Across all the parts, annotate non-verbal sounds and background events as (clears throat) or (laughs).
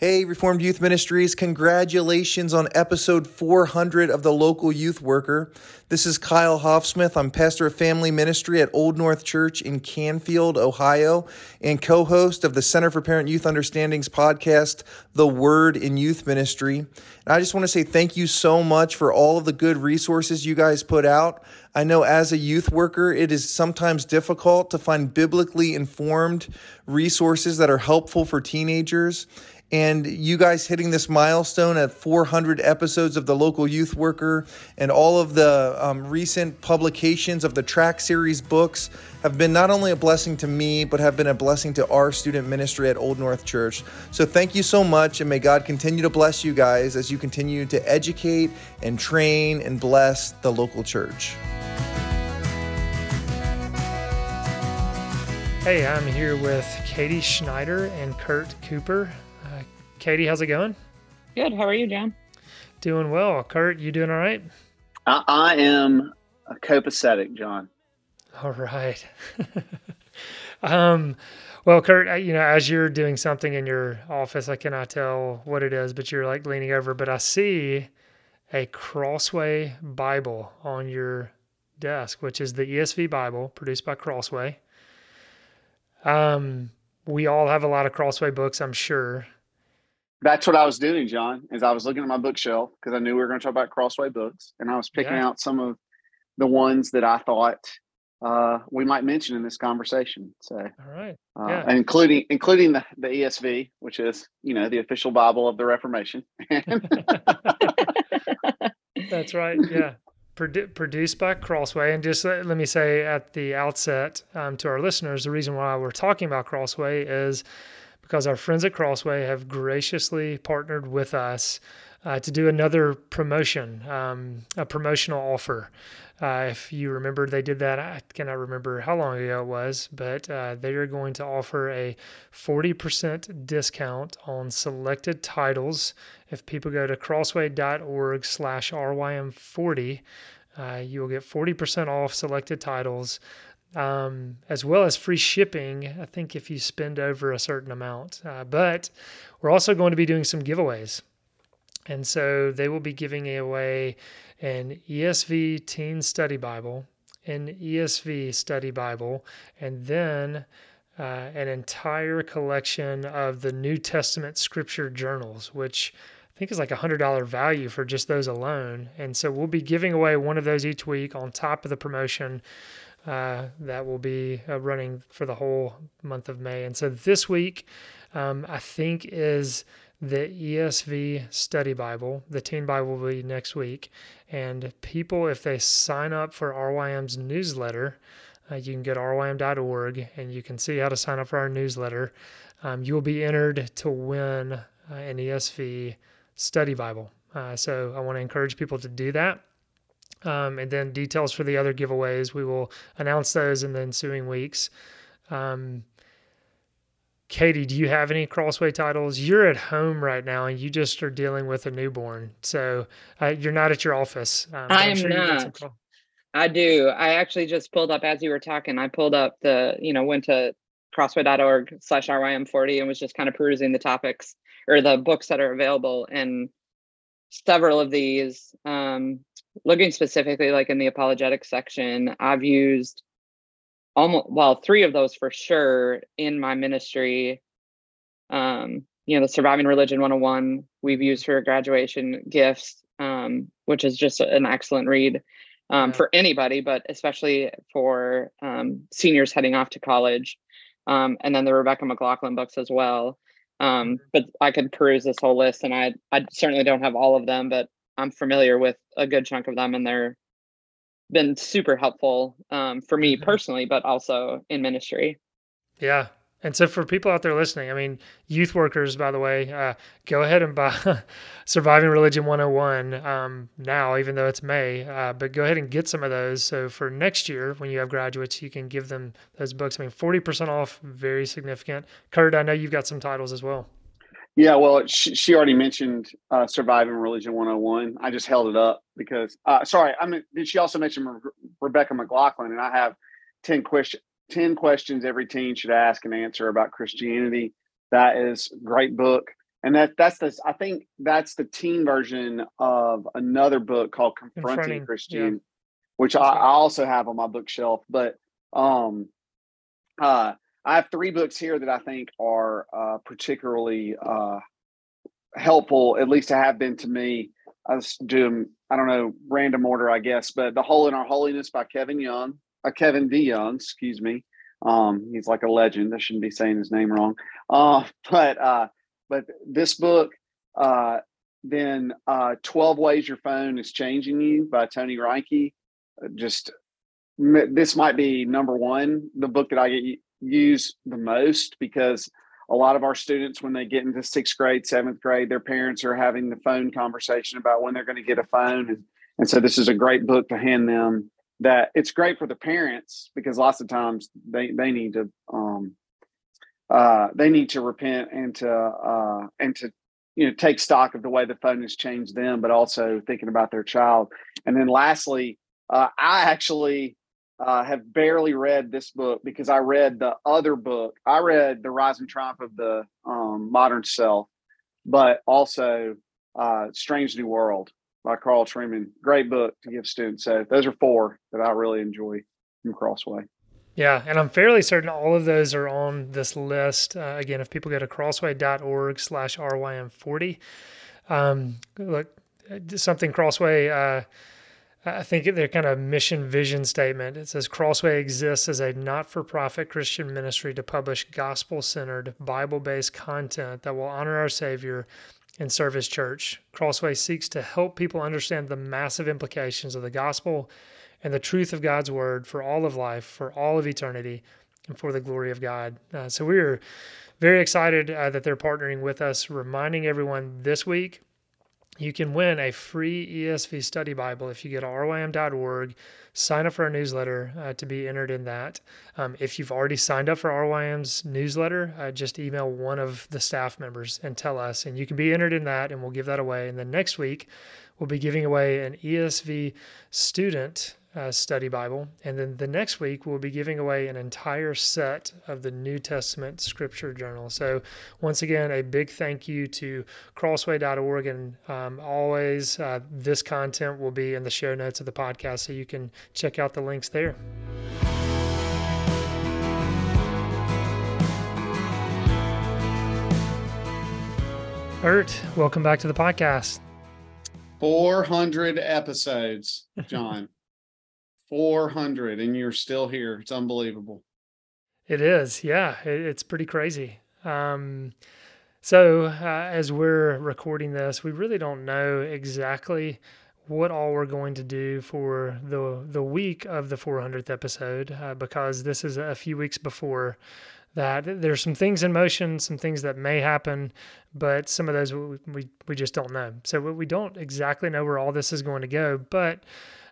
Hey, Reformed Youth Ministries, congratulations on episode 400 of The Local Youth Worker. This is Kyle Hoffsmith. I'm pastor of family ministry at Old North Church in Canfield, Ohio, and co host of the Center for Parent Youth Understandings podcast, The Word in Youth Ministry. And I just want to say thank you so much for all of the good resources you guys put out. I know as a youth worker, it is sometimes difficult to find biblically informed resources that are helpful for teenagers and you guys hitting this milestone at 400 episodes of the local youth worker and all of the um, recent publications of the track series books have been not only a blessing to me but have been a blessing to our student ministry at old north church so thank you so much and may god continue to bless you guys as you continue to educate and train and bless the local church Hey, I'm here with Katie Schneider and Kurt Cooper. Katie, how's it going? Good. How are you, John? Doing well. Kurt, you doing all right? I, I am a copacetic, John. All right. (laughs) um, well, Kurt, you know, as you're doing something in your office, I cannot tell what it is, but you're like leaning over, but I see a Crossway Bible on your desk, which is the ESV Bible produced by Crossway. Um, we all have a lot of Crossway books, I'm sure. That's what I was doing, John. Is I was looking at my bookshelf because I knew we were going to talk about Crossway books, and I was picking yeah. out some of the ones that I thought uh, we might mention in this conversation. So, all right, uh, yeah. including including the, the ESV, which is you know the official Bible of the Reformation. (laughs) That's right. (laughs) Yeah, Produ- produced by Crossway, and just let, let me say at the outset um, to our listeners, the reason why we're talking about Crossway is because our friends at Crossway have graciously partnered with us uh, to do another promotion, um, a promotional offer. Uh, if you remember, they did that. I cannot remember how long ago it was, but uh, they are going to offer a 40% discount on selected titles. If people go to crossway.org slash RYM40, uh, you will get 40% off selected titles um, as well as free shipping. I think if you spend over a certain amount, uh, but we're also going to be doing some giveaways. And so they will be giving away an ESV Teen Study Bible, an ESV Study Bible, and then uh, an entire collection of the New Testament Scripture journals, which I think is like a hundred dollar value for just those alone. And so we'll be giving away one of those each week on top of the promotion uh, that will be uh, running for the whole month of May. And so this week, um, I think, is the ESV Study Bible. The Teen Bible will be next week. And people, if they sign up for RYM's newsletter, uh, you can go to rym.org and you can see how to sign up for our newsletter. Um, you will be entered to win uh, an ESV Study Bible. Uh, so I want to encourage people to do that. Um, and then details for the other giveaways, we will announce those in the ensuing weeks. Um, Katie, do you have any Crossway titles? You're at home right now and you just are dealing with a newborn. So uh, you're not at your office. Um, I am sure not. I do. I actually just pulled up as you were talking. I pulled up the, you know, went to crossway.org slash RYM40 and was just kind of perusing the topics or the books that are available. And several of these um, looking specifically like in the apologetic section, I've used almost well three of those for sure in my ministry. Um, you know, the Surviving Religion 101 we've used for graduation gifts, um, which is just an excellent read um, yeah. for anybody, but especially for um, seniors heading off to college. Um, and then the Rebecca McLaughlin books as well. Um, mm-hmm. but I could peruse this whole list, and I I certainly don't have all of them, but I'm familiar with a good chunk of them, and they're been super helpful um, for me mm-hmm. personally, but also in ministry. Yeah. And so, for people out there listening, I mean, youth workers, by the way, uh, go ahead and buy (laughs) Surviving Religion 101 um, now, even though it's May. Uh, but go ahead and get some of those. So, for next year, when you have graduates, you can give them those books. I mean, 40% off, very significant. Kurt, I know you've got some titles as well. Yeah, well, she, she already mentioned uh, Surviving Religion 101. I just held it up because, uh, sorry, I mean, did she also mentioned Re- Rebecca McLaughlin, and I have 10, question, 10 questions every teen should ask and answer about Christianity. That is great book. and that that's the I think that's the teen version of another book called Confronting, Confronting Christian, yeah. which I, I, also have on my bookshelf. But um, uh, I have three books here that I think are uh, particularly uh, helpful, at least have been to me. I was doing I don't know random order, I guess, but The Hole in Our Holiness by Kevin Young, uh, Kevin DeYoung, excuse me. Um, he's like a legend. I shouldn't be saying his name wrong. Uh, (laughs) but uh, but this book, uh, then uh, 12 Ways Your Phone is Changing You by Tony Reinke. Uh, just this might be number one, the book that I get use the most because a lot of our students, when they get into sixth grade, seventh grade, their parents are having the phone conversation about when they're going to get a phone. And, and so this is a great book to hand them that it's great for the parents because lots of times they, they need to um, uh, they need to repent and to uh, and to you know take stock of the way the phone has changed them, but also thinking about their child. And then lastly, uh, I actually uh, have barely read this book because I read the other book. I read The Rise and Triumph of the um, Modern Self, but also uh, Strange New World by Carl Trueman. Great book to give students. So those are four that I really enjoy from Crossway. Yeah, and I'm fairly certain all of those are on this list. Uh, again, if people go to crossway.org slash RYM40, um, look, something Crossway, uh, I think their kind of mission vision statement. It says Crossway exists as a not for profit Christian ministry to publish gospel centered, Bible based content that will honor our Savior and serve His church. Crossway seeks to help people understand the massive implications of the gospel and the truth of God's word for all of life, for all of eternity, and for the glory of God. Uh, so we are very excited uh, that they're partnering with us, reminding everyone this week you can win a free ESV study Bible if you go to rym.org, sign up for our newsletter uh, to be entered in that. Um, if you've already signed up for RYM's newsletter, uh, just email one of the staff members and tell us, and you can be entered in that, and we'll give that away. And then next week, we'll be giving away an ESV student uh, study Bible. And then the next week, we'll be giving away an entire set of the New Testament Scripture Journal. So, once again, a big thank you to crossway.org. And um, always, uh, this content will be in the show notes of the podcast, so you can check out the links there. Bert, welcome back to the podcast. 400 episodes, John. (laughs) 400 and you're still here. It's unbelievable. It is. Yeah, it, it's pretty crazy. Um, so, uh, as we're recording this, we really don't know exactly what all we're going to do for the the week of the 400th episode uh, because this is a few weeks before that there's some things in motion some things that may happen but some of those we, we, we just don't know so we don't exactly know where all this is going to go but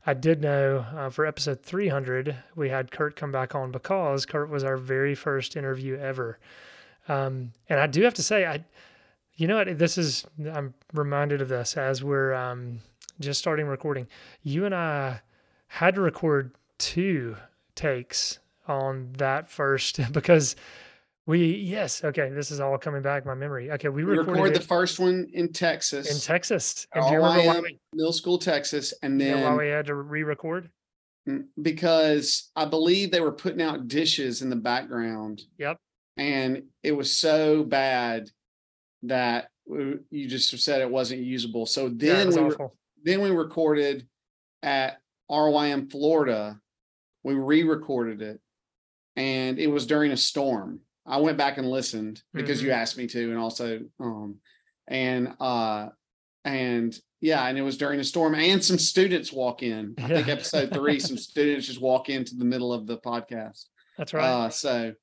I did know uh, for episode 300, we had Kurt come back on because Kurt was our very first interview ever. Um, and I do have to say, I, you know what, this is, I'm reminded of this as we're um, just starting recording. You and I had to record two takes on that first (laughs) because we yes, okay. This is all coming back my memory. Okay, we, we recorded, the first one in Texas. In Texas, and do you remember why we, middle school, Texas, and then why we had to re-record? Mm, because I believe they were putting out dishes in the background. Yep. And it was so bad that you just said it wasn't usable. So then yeah, we re- then we recorded at RYM Florida. We re-recorded it, and it was during a storm I went back and listened because mm-hmm. you asked me to, and also, um, and uh, and yeah, and it was during a storm, and some students walk in. I think episode three, some (laughs) students just walk into the middle of the podcast. That's right. Uh, so,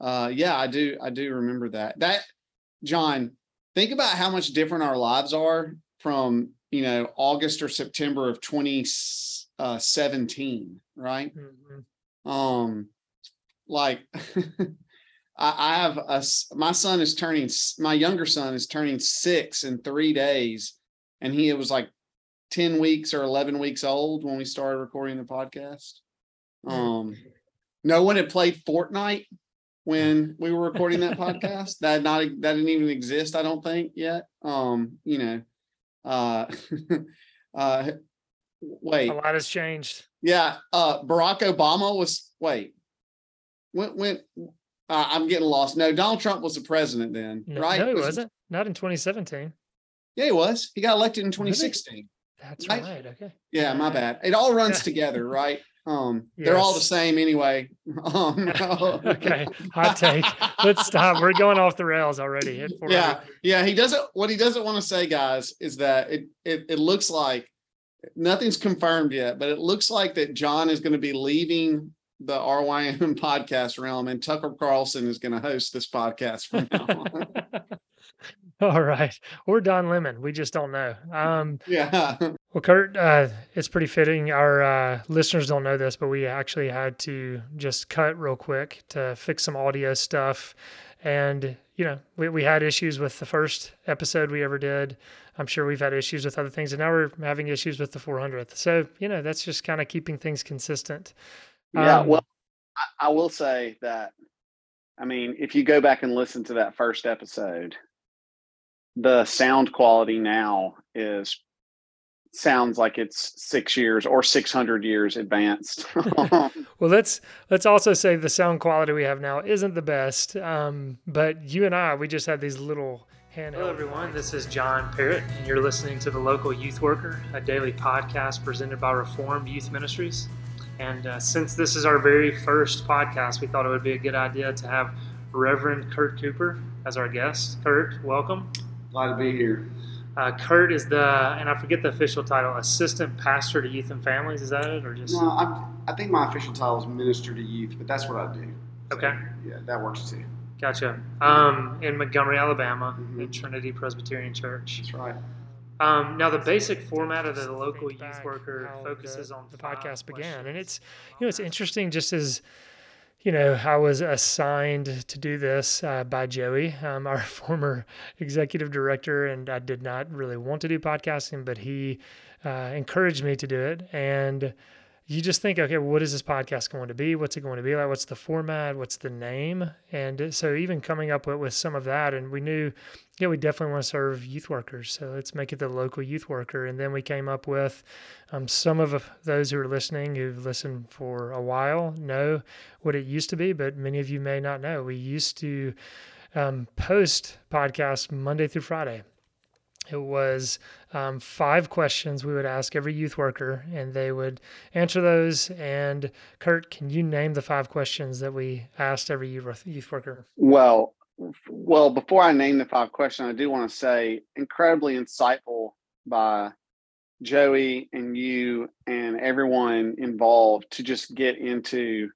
uh, yeah, I do, I do remember that. That John, think about how much different our lives are from you know August or September of 2017, uh, right? Mm-hmm. Um, like (laughs) I, I have a my son is turning my younger son is turning six in three days, and he was like 10 weeks or 11 weeks old when we started recording the podcast. Hmm. Um, no one had played Fortnite when (laughs) we were recording that podcast. That not that didn't even exist, I don't think yet. Um, you know, uh, (laughs) uh, wait, A lot has changed. yeah, uh, Barack Obama was wait, when when uh, I'm getting lost. No, Donald Trump was the president then, No, right? no, he Was- wasn't. Not in 2017. Yeah, he was. He got elected in Really? 2016. That's Right. right. Okay. Yeah, my bad. It all runs (laughs) together, right? Um, they're all the same anyway. (laughs) Um, (laughs) okay. Hot take. Let's stop. We're going off the rails already. Yeah, yeah. He doesn't. What he doesn't want to say, guys, is that it it it looks like nothing's confirmed yet, but it looks like that John is going to be leaving the RYM (laughs) podcast realm, and Tucker Carlson is going to host this podcast from now (laughs) on. All right. Or Don Lemon. We just don't know. Um, yeah, (laughs) well, Kurt, uh, it's pretty fitting. Our uh, listeners don't know this, but we actually had to just cut real quick to fix some audio stuff. And, you know, we, we had issues with the first episode we ever did. I'm sure we've had issues with other things. And now we're having issues with the 400th. So, you know, that's just kind of keeping things consistent. Yeah. Um, Well, I, I will say that. I mean, if you go back and listen to that first episode, the sound quality now is sounds like it's six years or 600 years advanced. (laughs) Well, (laughs) let's let's also say the sound quality we have now isn't the best. Um, but you and I, we just had these little handheld. Hello, everyone. This is John Perritt, and you're listening to the Local Youth Worker, a daily podcast presented by Reformed Youth Ministries. And uh, since this is our very first podcast, we thought it would be a good idea to have Reverend Kurt Cooper as our guest. Kurt, welcome. Glad to be here. Uh, Kurt is the, and I forget the official title, Assistant Pastor to Youth and Families. Is that it, or just? No, I, I think my official title is minister to youth, but that's what I do. So, Okay. Yeah, that works too. Gotcha. Um, in Montgomery, Alabama, Mhm. at Trinity Presbyterian Church. That's right. Um, now, the basic format of the local youth worker focuses on the podcast began, and it's you know it's interesting just as you know I was assigned to do this uh, by Joey, um, our (laughs) former executive director, and I did not really want to do podcasting, but he uh, encouraged me to do it, and you just think, okay, what is this podcast going to be? What's it going to be like? What's the format? What's the name? And so even coming up with, with some of that, and we knew, yeah, we definitely want to serve youth workers. So let's make it the local youth worker. And then we came up with um, some of those who are listening, who've listened for a while, know what it used to be, but many of you may not know. We used to um, post podcasts Monday through Friday. It was um, five questions we would ask every youth worker, and they would answer those. And Kurt, can you name the five questions that we asked every youth worker? Well, well, before I name the five questions, I do want to say incredibly insightful by Joey and you and everyone involved to just get into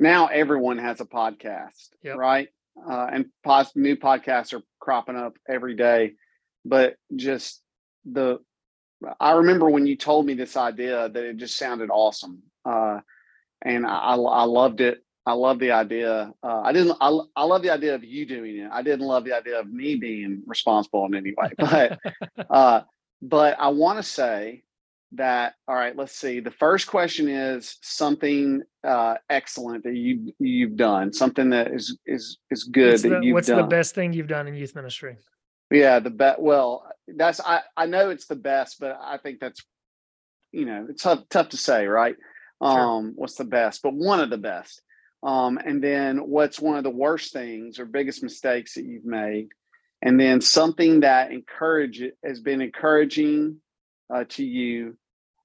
now everyone has a podcast, Yep. right? Uh, and pos- new podcasts are cropping up every day, but just the I remember when you told me this idea that it just sounded awesome, uh, and I, I loved it. I love the idea. Uh, I didn't. I, I love the idea of you doing it. I didn't love the idea of me being responsible in any way. But (laughs) uh, but I want to say that. All right. Let's see. The first question is something uh, excellent that you you've done. Something that is is is good what's that the, you've what's done. the best thing you've done in youth ministry? Yeah, the bet. Well, that's I. I know it's the best, but I think that's you know it's tough tough to say, right? Um, what's the best? But one of the best. Um, and then what's one of the worst things or biggest mistakes that you've made? And then something that encourage has been encouraging uh, to you.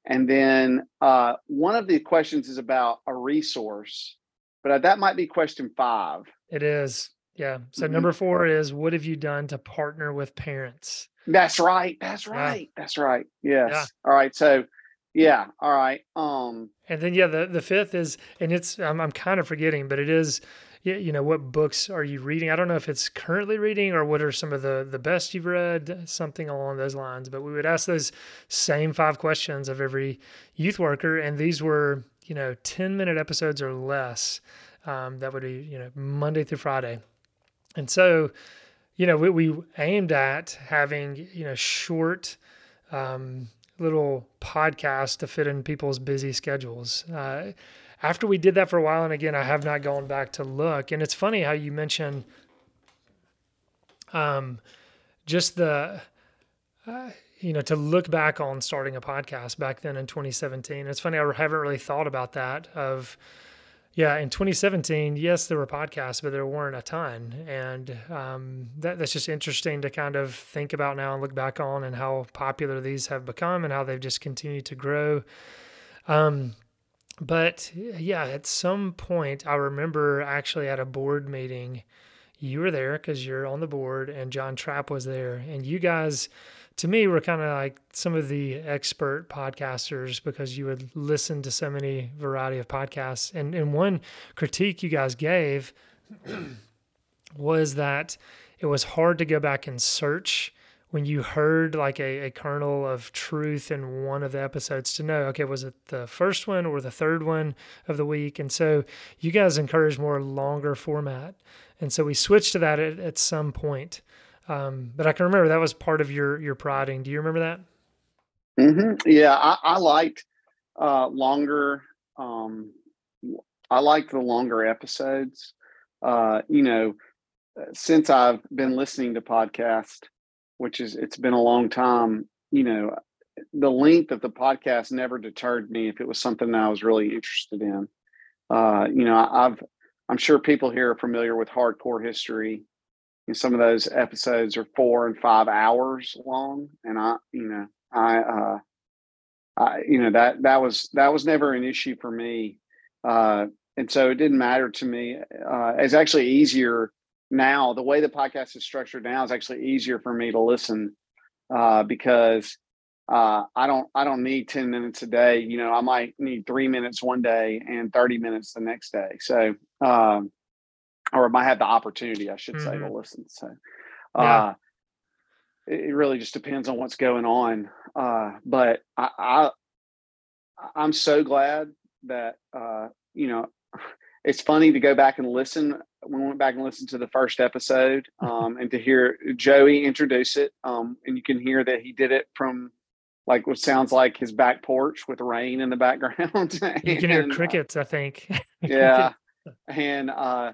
And then uh, one of the questions is about a resource, but that might be question five. It is. Yeah. So Mhm. number four is what have you done to partner with parents? That's right. That's Yeah. right. That's right. Yes. All right. So, yeah. All right. Um. And then yeah, the the fifth is, and it's I'm I'm kind of forgetting, but it is, you know, what books are you reading? I don't know if it's currently reading or what are some of the the best you've read, something along those lines. But we would ask those same five questions of every youth worker, and these were you know ten minute episodes or less. Um, that would be you know Monday through Friday, and so you know we, we aimed at having you know short. Um, little podcast to fit in people's busy schedules. Uh, after we did that for a while, and again, I have not gone back to look. And it's funny how you mentioned um, just the, uh, you know, to look back on starting a podcast back then in 2017. It's funny, I haven't really thought about that. Of, yeah, in 2017, yes, there were podcasts, but there weren't a ton, and um, that, that's just interesting to kind of think about now and look back on, and how popular these have become, and how they've just continued to grow. Um, but yeah, at some point, I remember actually at a board meeting, you were there because you're on the board, and John Trapp was there, and you guys to me we were kind of like some of the expert podcasters because you would listen to so many variety of podcasts. And and one critique you guys gave (clears throat) was that it was hard to go back and search when you heard like a, a kernel of truth in one of the episodes to know, okay, was it the first one or the third one of the week? And so you guys encourage more longer format. And so we switched to that at, at some point. Um, but I can remember that was part of your your prodding. Do you remember that? Mm-hmm. Yeah, I, I liked uh, longer. Um, I liked the longer episodes. Uh, you know, since I've been listening to podcast, which is it's been a long time. You know, the length of the podcast never deterred me if it was something that I was really interested in. Uh, you know, I've I'm sure people here are familiar with hardcore history some of those episodes are four and five hours long, and I, you know, I, uh, I, you know, that that was that was never an issue for me, uh, and so it didn't matter to me. Uh, it's actually easier now. The way the podcast is structured now is actually easier for me to listen uh, because uh, I don't I don't need 10 minutes a day. You know, I might need three minutes one day and 30 minutes the next day. So um, or might have the opportunity, I should mm-hmm. say, to mm-hmm. listen. So, uh, yeah. it, it, really just depends on what's going on. Uh, but I, I, I'm so glad that uh, you know, it's funny to go back and listen. We went back and listened to the first episode, (laughs) um, and to hear Joey introduce it, um, and you can hear that he did it from like what sounds like his back porch with rain in the background. (laughs) you can hear uh, crickets, I think. (laughs) yeah, and uh,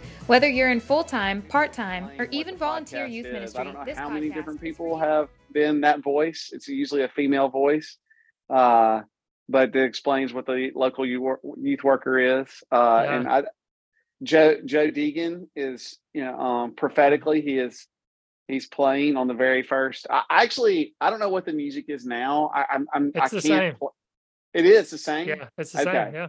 Whether you're in full time, part time, or even volunteer youth is. ministry, I don't know how many different people have been that voice. It's usually a female voice, uh, but it explains what the local youth worker is. Uh, yeah. And I, Joe Joe Deegan is, you know, um, prophetically he is he's playing on the very first. I actually I don't know what the music is now. I, I'm, I'm it's I the same. Pl- it is the same. Yeah, it's the okay. same. Yeah.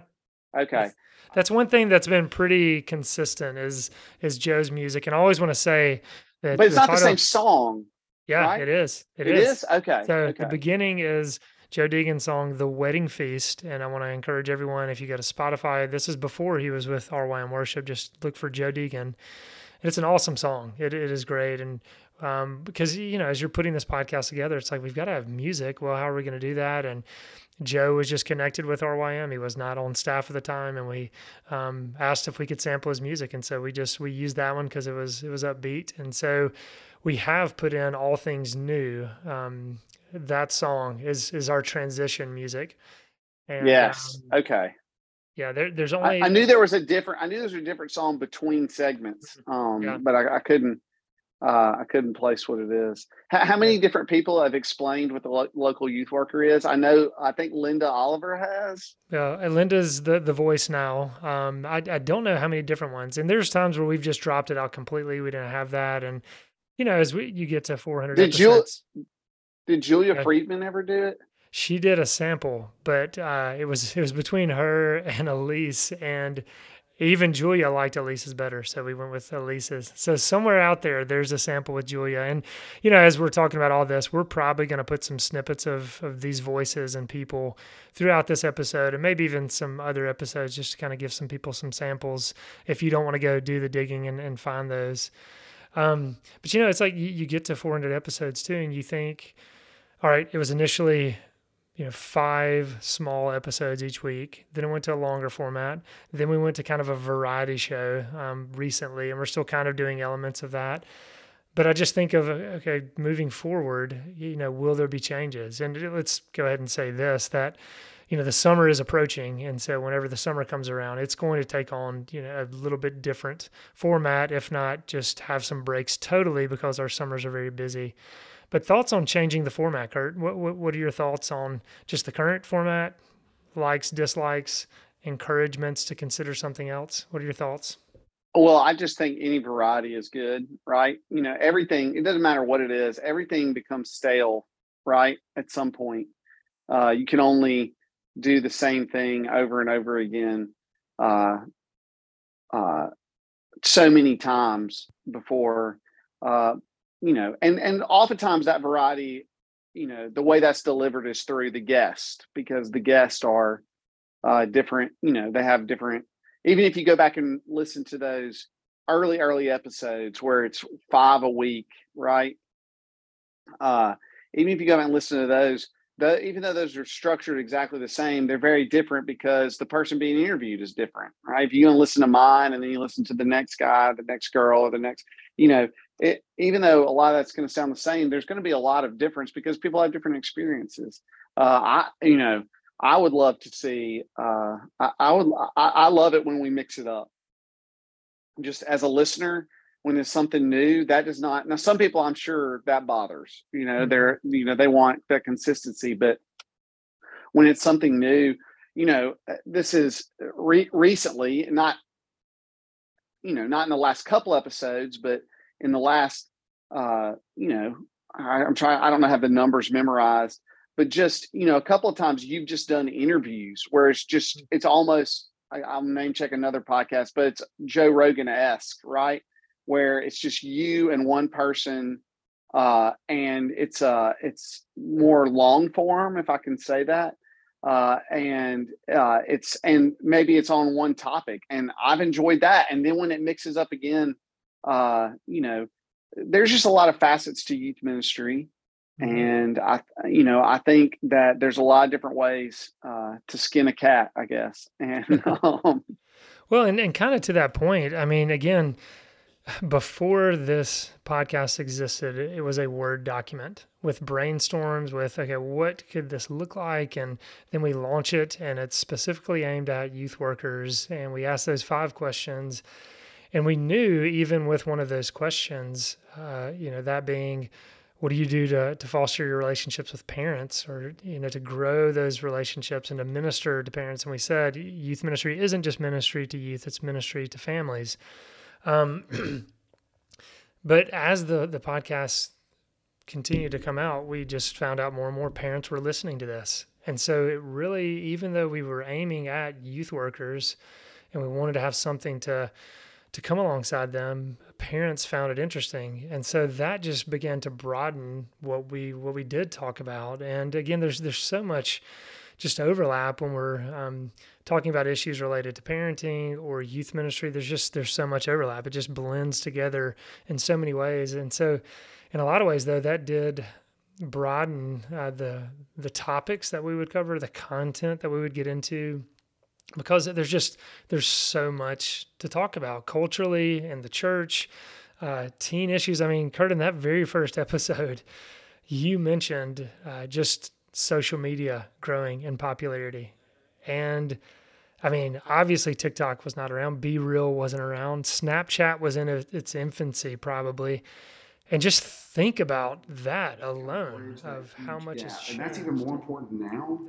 Okay. That's, that's, one thing that's been pretty consistent is is Joe's music, and I always want to say that. But it's the not title, the same song. Yeah, right? it is. it, it is. is. Okay. So okay. the beginning is Joe Deegan's song "The Wedding Feast," and I want to encourage everyone if you go to Spotify. This is before he was with RYM Worship. Just look for Joe Deegan. It's an awesome song. It, it is great, and um, because you know as you're putting this podcast together, it's like we've got to have music. Well, how are we going to do that? And Joe was just connected with RYM. He was not on staff at the time, and we um, asked if we could sample his music, and so we just we used that one because it was it was upbeat, and so we have put in all things new. Um, that song is is our transition music. And, yes. Um, okay. Yeah. There, there's only. I, I, knew there was a different. I knew there was a different song between segments, mm-hmm. um, yeah. but I, I couldn't. Uh, I couldn't place what it is. How, how many different people have explained what the lo- local youth worker is? I know. I think Linda Oliver has. Yeah, Linda's the the voice now. Um, I I don't know how many different ones. And there's times where we've just dropped it out completely. We didn't have that, and you know, as we you get to 400 did episodes, Julia, did Julia Friedman ever do it? She did a sample, but uh, it was it was between her and Elise, and Even Julia liked Elise's better, so we went with Elise's. So somewhere out there, there's a sample with Julia. And, you know, as we're talking about all this, we're probably going to put some snippets of, of these voices and people throughout this episode and maybe even some other episodes just to kind of give some people some samples if you don't want to go do the digging and, and find those. Um, but, you know, it's like you, you get to 400 episodes too, and you think, all right, it was initially you know five small episodes each week. Then it went to a longer format. Then we went to kind of a variety show um, recently and we're still kind of doing elements of that. But i just think of okay moving forward you know will there be changes? And let's go ahead and say this that you know the summer is approaching and so whenever the summer comes around it's going to take on you know a little bit different format if not just have some breaks totally because our summers are very busy but thoughts on changing the format, Kurt? What, what, what are your thoughts on just the current format? Likes, dislikes, encouragements to consider something else? What are your thoughts? Well, I just think any variety is good, right? You know, everything, it doesn't matter what it is, everything becomes stale, right? At some point. Uh, you can only do the same thing over and over again uh, uh, so many times before uh, you know, and and oftentimes that variety, you know, the way that's delivered is through the guest because the guests are uh, different. You know, they have different. Even if you go back and listen to those early early episodes where it's five a week, right? Uh, even if you go back and listen to those, the, even though those are structured exactly the same, they're very different because the person being interviewed is different, right? If you going to listen to mine and then you listen to the next guy, the next girl, or the next, you know, it, even though a lot of that's going to sound the same, there's going to be a lot of difference because people have different experiences. Uh, I, you know, I would love to see. Uh, I, I, would. I, I love it when we mix it up. Just as a listener, when there's something new, that does not. Now, some people, I'm sure that bothers. You know, mm-hmm. they're you know they want that consistency, but when it's something new, you know, uh, this is re- recently, not you know, not in the last couple episodes, but in the last, uh, you know, I, I'm trying, I don't know, have the numbers memorized, but just, you know, a couple of times you've just done interviews where it's just, mm. it's almost, I, will name check another podcast, but it's Joe Rogan esque, right? Where it's just you and one person, uh, and it's uh, it's more long form, if I can say that, uh, and uh, it's and maybe it's on one topic, and I've enjoyed that. And then when it mixes up again uh, you know, there's just a lot of facets to youth ministry. Mm-hmm. And I, you know, I think that there's a lot of different ways uh, to skin a cat, I guess. (laughs) And (laughs) um, well, and, and kind of to that point, I mean, again, before this podcast existed, it was a Word document with brainstorms with, okay, what could this look like? And then we launch it, and it's specifically aimed at youth workers. And we ask those five questions and we knew even with one of those questions, uh, you know, that being, what do you do to, to foster your relationships with parents or, you know, to grow those relationships and to minister to parents? And we said youth ministry isn't just ministry to youth, it's ministry to families. Um, (clears throat) but as the, the podcast continued to come out, we just found out more and more parents were listening to this. And so it really, even though we were aiming at youth workers and we wanted to have something to, to come alongside them, parents found it interesting, and so that just began to broaden what we what we did talk about. And again, there's there's so much just overlap when we're um, talking about issues related to parenting or youth ministry. There's just there's so much overlap. It just blends together in so many ways, and so in a lot of ways, though, that did broaden uh, the the topics that we would cover, the content that we would get into because there's just there's so much to talk about culturally in the church uh, teen issues. I mean kurt in that very first (laughs) episode you mentioned uh, just social media growing in popularity. And i mean obviously tiktok was not around BeReal wasn't around snapchat was in its infancy probably. And just think about that alone of how much yeah, has and that's even more important now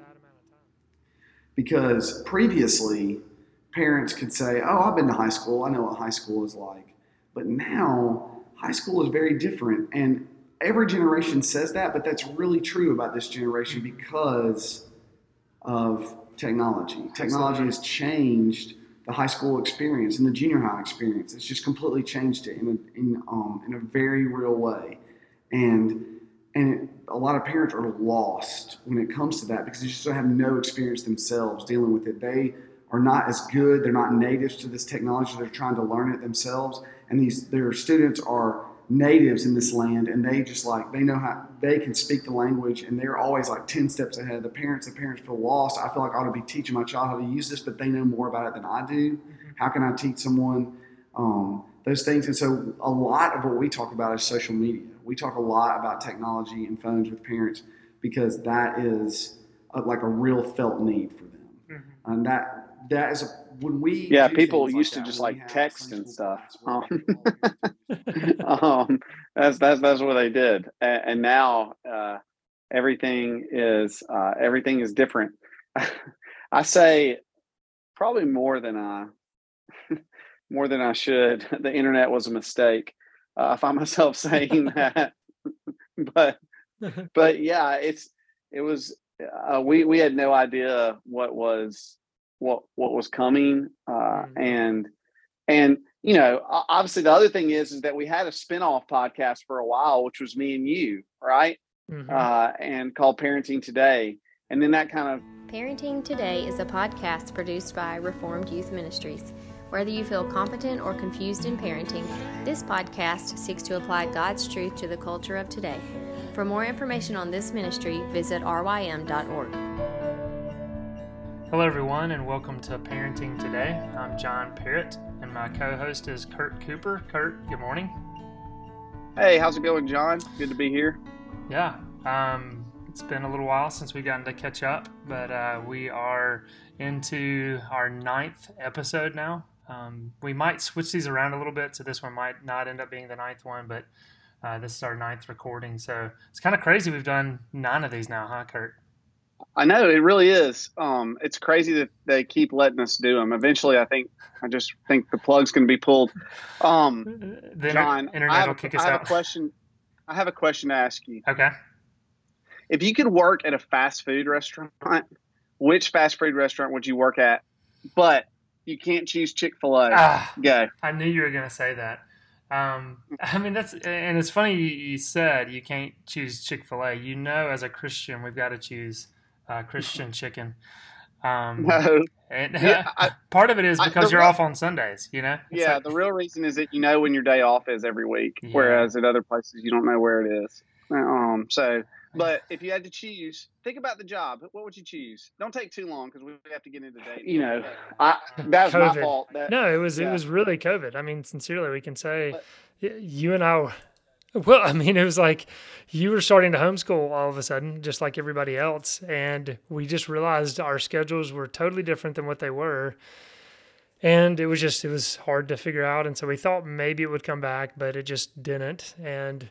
because previously parents could say, "Oh, I've been to high school. I know what high school is like." But now high school is very different and every generation says that, but that's really true about this generation because of technology. Technology has changed the high school experience and the junior high experience. It's just completely changed it in a, in, um, in a very real way. And, and a lot of parents are lost when it comes to that because they just have no experience themselves dealing with it. They are not as good. They're not natives to this technology. They're trying to learn it themselves. And these, their students are natives in this land and they just like they know how they can speak the language and they're always like 10 steps ahead of the parents the parents feel lost i feel like i ought to be teaching my child how to use this but they know more about it than i do mm-hmm. how can i teach someone um, those things and so a lot of what we talk about is social media we talk a lot about technology and phones with parents because that is a, like a real felt need for them. Mm-hmm. and that that is a, when we yeah people used like to just like text and stuff. um, (laughs) (laughs) um, that's that's that's what they did. And, and now uh, everything is uh, everything is different. (laughs) I say probably more than i more than i should. The internet was a mistake uh, i find myself (laughs) saying that but (laughs) but yeah it's it was uh, we we had no idea what was what what was coming uh, mm-hmm. and and you know obviously the other thing is is that we had a spin-off podcast for a while which was me and you right mm-hmm. uh, and called parenting today and then that kind of parenting today is a podcast produced by reformed youth ministries whether you feel competent or confused in parenting this podcast seeks to apply god's truth to the culture of today for more information on this ministry visit rym.org Hello, everyone, and welcome to Parenting Today. I'm John Perritt, and my co host is Kurt Cooper. Kurt, good morning. Hey, how's it going, John? Good to be here. Yeah, um, it's been a little while since we've gotten to catch up, but uh, we are into our ninth episode now. Um, we might switch these around a little bit, so this one might not end up being the ninth one, but uh, this is our ninth recording. So it's kind of crazy. We've done nine of these now, huh, Kurt? I know it really is. Um, it's crazy that they keep letting us do them. Eventually, I think I just think the plug's going to be pulled. Um, (laughs) the John, internet I have, will kick us I have out. a question. I have a question to ask you. Okay. If you could work at a fast food restaurant, which fast food restaurant would you work at? But you can't choose Chick Fil A. Ah, Go. I knew you were going to say that. Um, I mean, that's and it's funny you, you said you can't choose Chick Fil A. You know, as a Christian, we've got to choose uh, Christian chicken. Um, (laughs) no. And, yeah, (laughs) I, part of it is because I, you're real, off on Sundays, you know? It's yeah, like, the real reason is that you know when your day off is every week, yeah. whereas at other places you don't know where it is. Um, so, but if you had to choose, think about the job. What would you choose? Don't take too long because we have to get into dating. You know, I, that's my fault. That, no, it was yeah. it was really COVID. I mean, sincerely, we can say but, you and I well, I mean, it was like you were starting to homeschool all of a sudden, just like everybody else. And we just realized our schedules were totally different than what they were. And it was just, it was hard to figure out. And so we thought maybe it would come back, but it just didn't. And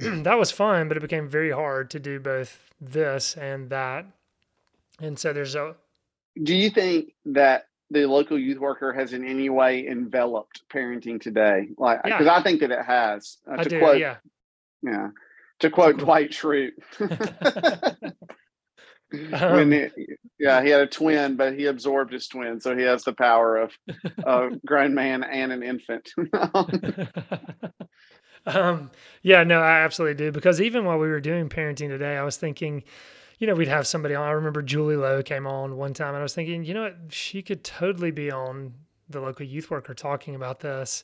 (clears throat) that was fun, but it became very hard to do both this and that. And so there's a. Do you think that the local youth worker has in any way enveloped parenting today? Like, because yeah. I think that it has. Uh, to do, quote, yeah. Yeah. To quote (laughs) Dwight Schrute. (laughs) um, when he, yeah, he had a twin, but he absorbed his twin, so he has the power of a (laughs) grown man and an infant. Um, yeah, no, I absolutely do. Because even while we were doing parenting today, I was thinking, you know, we'd have somebody on. I remember Julie Lowe came on one time, and I was thinking, you know what, she could totally be on the local youth worker talking about this.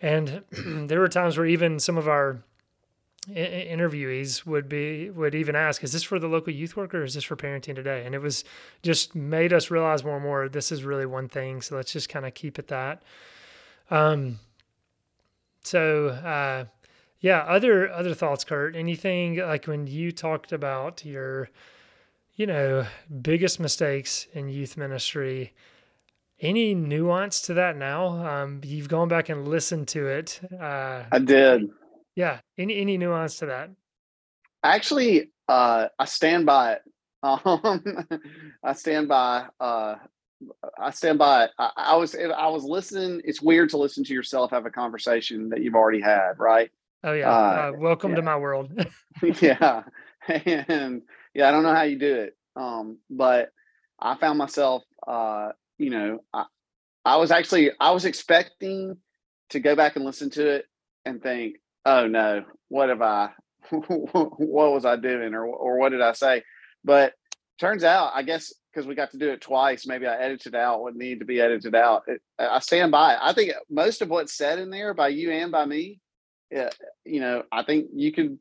And (clears throat) there were times where even some of our interviewees would be would even ask is this for the local youth worker or is this for parenting today and it was just made us realize more and more this is really one thing so let's just kind of keep it that um so uh yeah, other other thoughts, Kurt. Anything like when you talked about your, you know, biggest mistakes in youth ministry? Any nuance to that now? Um, you've gone back and listened to it. Uh, I did. Yeah. Any any nuance to that? Actually, uh, I stand by it. (laughs) Um, I stand by. Uh, I stand by it. I, I was I was listening. It's weird to listen to yourself have a conversation that you've already had, right? Oh yeah. Uh, uh, welcome yeah. to my world. (laughs) yeah. And yeah, I don't know how you do it. Um, but I found myself uh, you know, I, I was actually I was expecting to go back and listen to it and think, oh no, what have I (laughs) what was I doing or or what did I say? But turns out, I guess because we got to do it twice, maybe I edited out what needed to be edited out. It, I stand by. It. I think most of what's said in there by you and by me, yeah, you know, I think you can.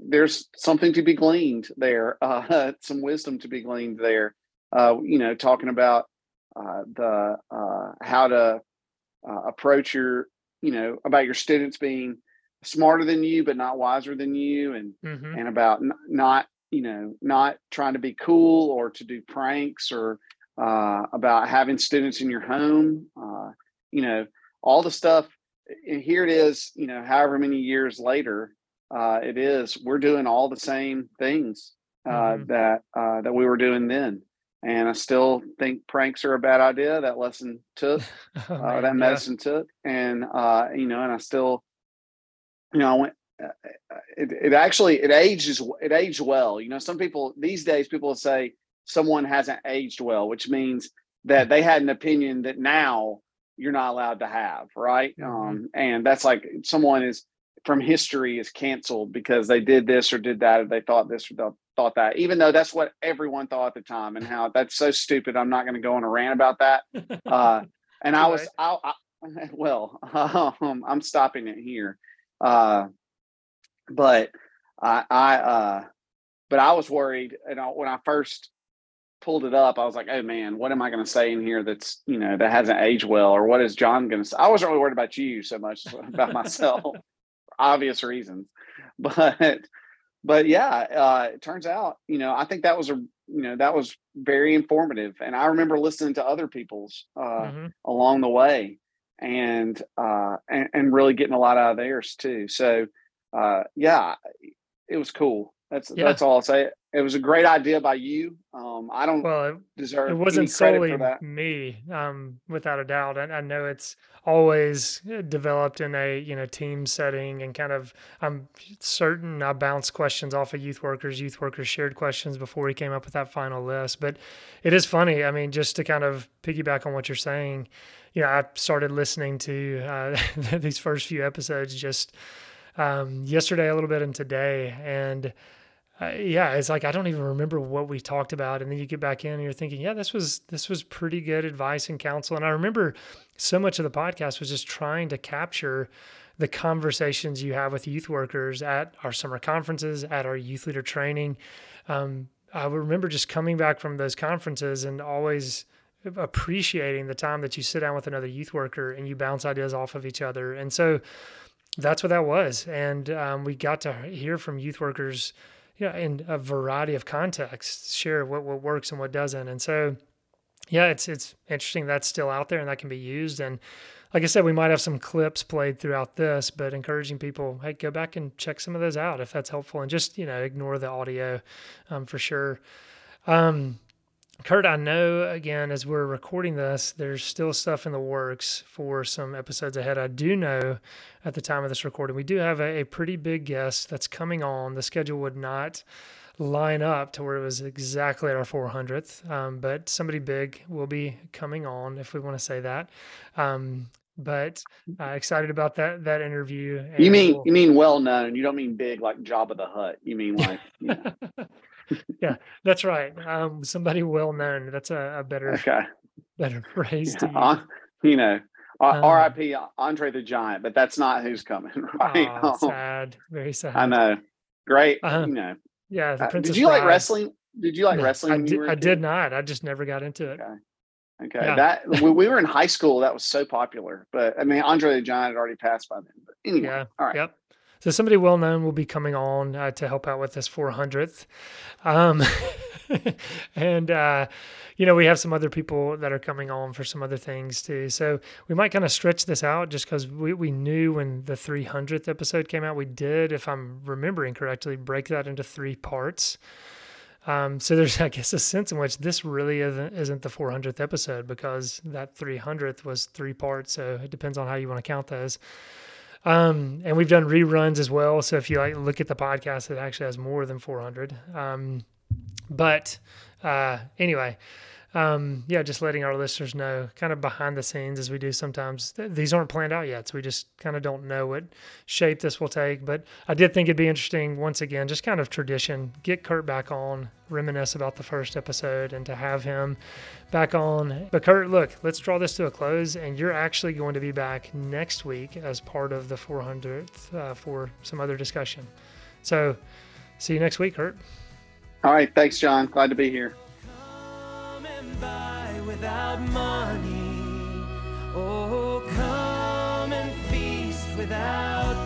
There's something to be gleaned there, (laughs) uh, some wisdom to be gleaned there. Uh, you know, talking about uh, the uh, how to uh, approach your, you know, about your students being smarter than you but not wiser than you, and mm-hmm. and about n- not you know, not trying to be cool or to do pranks or uh, about having students in your home, uh, you know, all the stuff. And here it is, you know, however many years later uh, it is, we're doing all the same things uh, mm-hmm. that uh, that we were doing then. And I still think pranks are a bad idea. That lesson took, (laughs) oh, uh, that medicine took, and you know, and I still, you know, I went it, it actually it ages it aged well. You know, some people these days people say someone hasn't aged well, which means that they had an opinion that now you're not allowed to have, right? Mm-hmm. Um, and that's like someone is from history is canceled because they did this or did that or they thought this or they thought that, even though that's what everyone thought at the time and how that's so stupid. I'm not going to go on a rant about that. (laughs) Uh, and I was, I, I, (laughs) well, (laughs) um, I'm stopping it here. Uh, but I, I uh, but I was worried, and when I first pulled it up, I was like, "Oh man, what am I going to say in here that's you know that hasn't aged well, or what is John going to say?" I wasn't really worried about you so much (laughs) about myself, for obvious reasons, (laughs) but but yeah, uh, it turns out you know I think that was a you know that was very informative, and I remember listening to other people's uh, mm-hmm. along the way, and uh, and and really getting a lot out of theirs too. So uh, yeah, it was cool. That's yeah. that's all I'll say. It was a great idea by you. Um, I don't well, it, deserve. It wasn't solely me, um, without a doubt. I, I, know it's always uh, developed in a you know team setting and kind of. I'm certain I bounced questions off of youth workers. Youth workers shared questions before we came up with that final list. But it is funny. I mean, just to kind of piggyback on what you're saying, you know, I started listening to uh, (laughs) these first few episodes just um, yesterday a little bit and today. And uh, yeah, it's like I don't even remember what we talked about, and then you get back in and you're thinking, yeah, this was this was pretty good advice and counsel. And I remember so much of the podcast was just trying to capture the conversations you have with youth workers at our summer conferences, at our youth leader training. Um, I remember just coming back from those conferences and always appreciating the time that you sit down with another youth worker and you bounce ideas off of each other. And so that's what that was. And um, we got to hear from youth workers, you know, in a variety of contexts, share what, what works and what doesn't. And so, yeah, it's, it's interesting that's still out there and that can be used. And like I said, we might have some clips played throughout this, but encouraging people, hey, go back and check some of those out if that's helpful and just, you know, ignore the audio um, for sure. Um, Kurt, I know again as we're recording this, there's still stuff in the works for some episodes ahead. I do know at the time of this recording, we do have a, a pretty big guest that's coming on. The schedule would not line up to where it was exactly at our 400th, um, but somebody big will be coming on if we want to say that. Um, but uh, excited about that that interview. You mean we'll... you mean well known? You don't mean big like Jabba the Hutt. You mean like you know. (laughs) that's right. Um, somebody well known. That's a, a better okay. better (laughs) phrase yeah, to use. you know, um, R.I.P. Andre the Giant, but that's not who's coming. (laughs) Right? Oh, sad. Very sad. I know. Great. Uh, you know. Yeah. Uh, did you Bride. like wrestling? Did you like wrestling? I, did, I did not. I just never got into it. Okay. Okay. Yeah. That (laughs) when we were in high school, that was so popular. But I mean, Andre the Giant had already passed by then. But anyway. Yeah. All right. Yep. So somebody well known will be coming on uh, to help out with this 400th. Um, (laughs) and, uh, you know, we have some other people that are coming on for some other things too. So we might kind of stretch this out just because we, we knew when the 300th episode came out, we did, if I'm remembering correctly, break that into three parts. Um, so there's, (laughs) I guess, a sense in which this really isn't, isn't the 400th episode because that 300th was three parts. So it depends on how you want to count those. Um, and we've done reruns as well. So if you like look at the podcast, it actually has more than 400. Um, But uh, anyway, um, yeah, just letting our listeners know kind of behind the scenes as we do sometimes. These aren't planned out yet, so we just kind of don't know what shape this will take. But I did think it'd be interesting, once again, just kind of tradition, get Kurt back on, reminisce about the first episode, and to have him back on. But Kurt, look, let's draw this to a close, and you're actually going to be back next week as part of the 400th uh, for some other discussion. So see you next week, Kurt. All right. Thanks, John. Glad to be here without money. Oh, come and feast without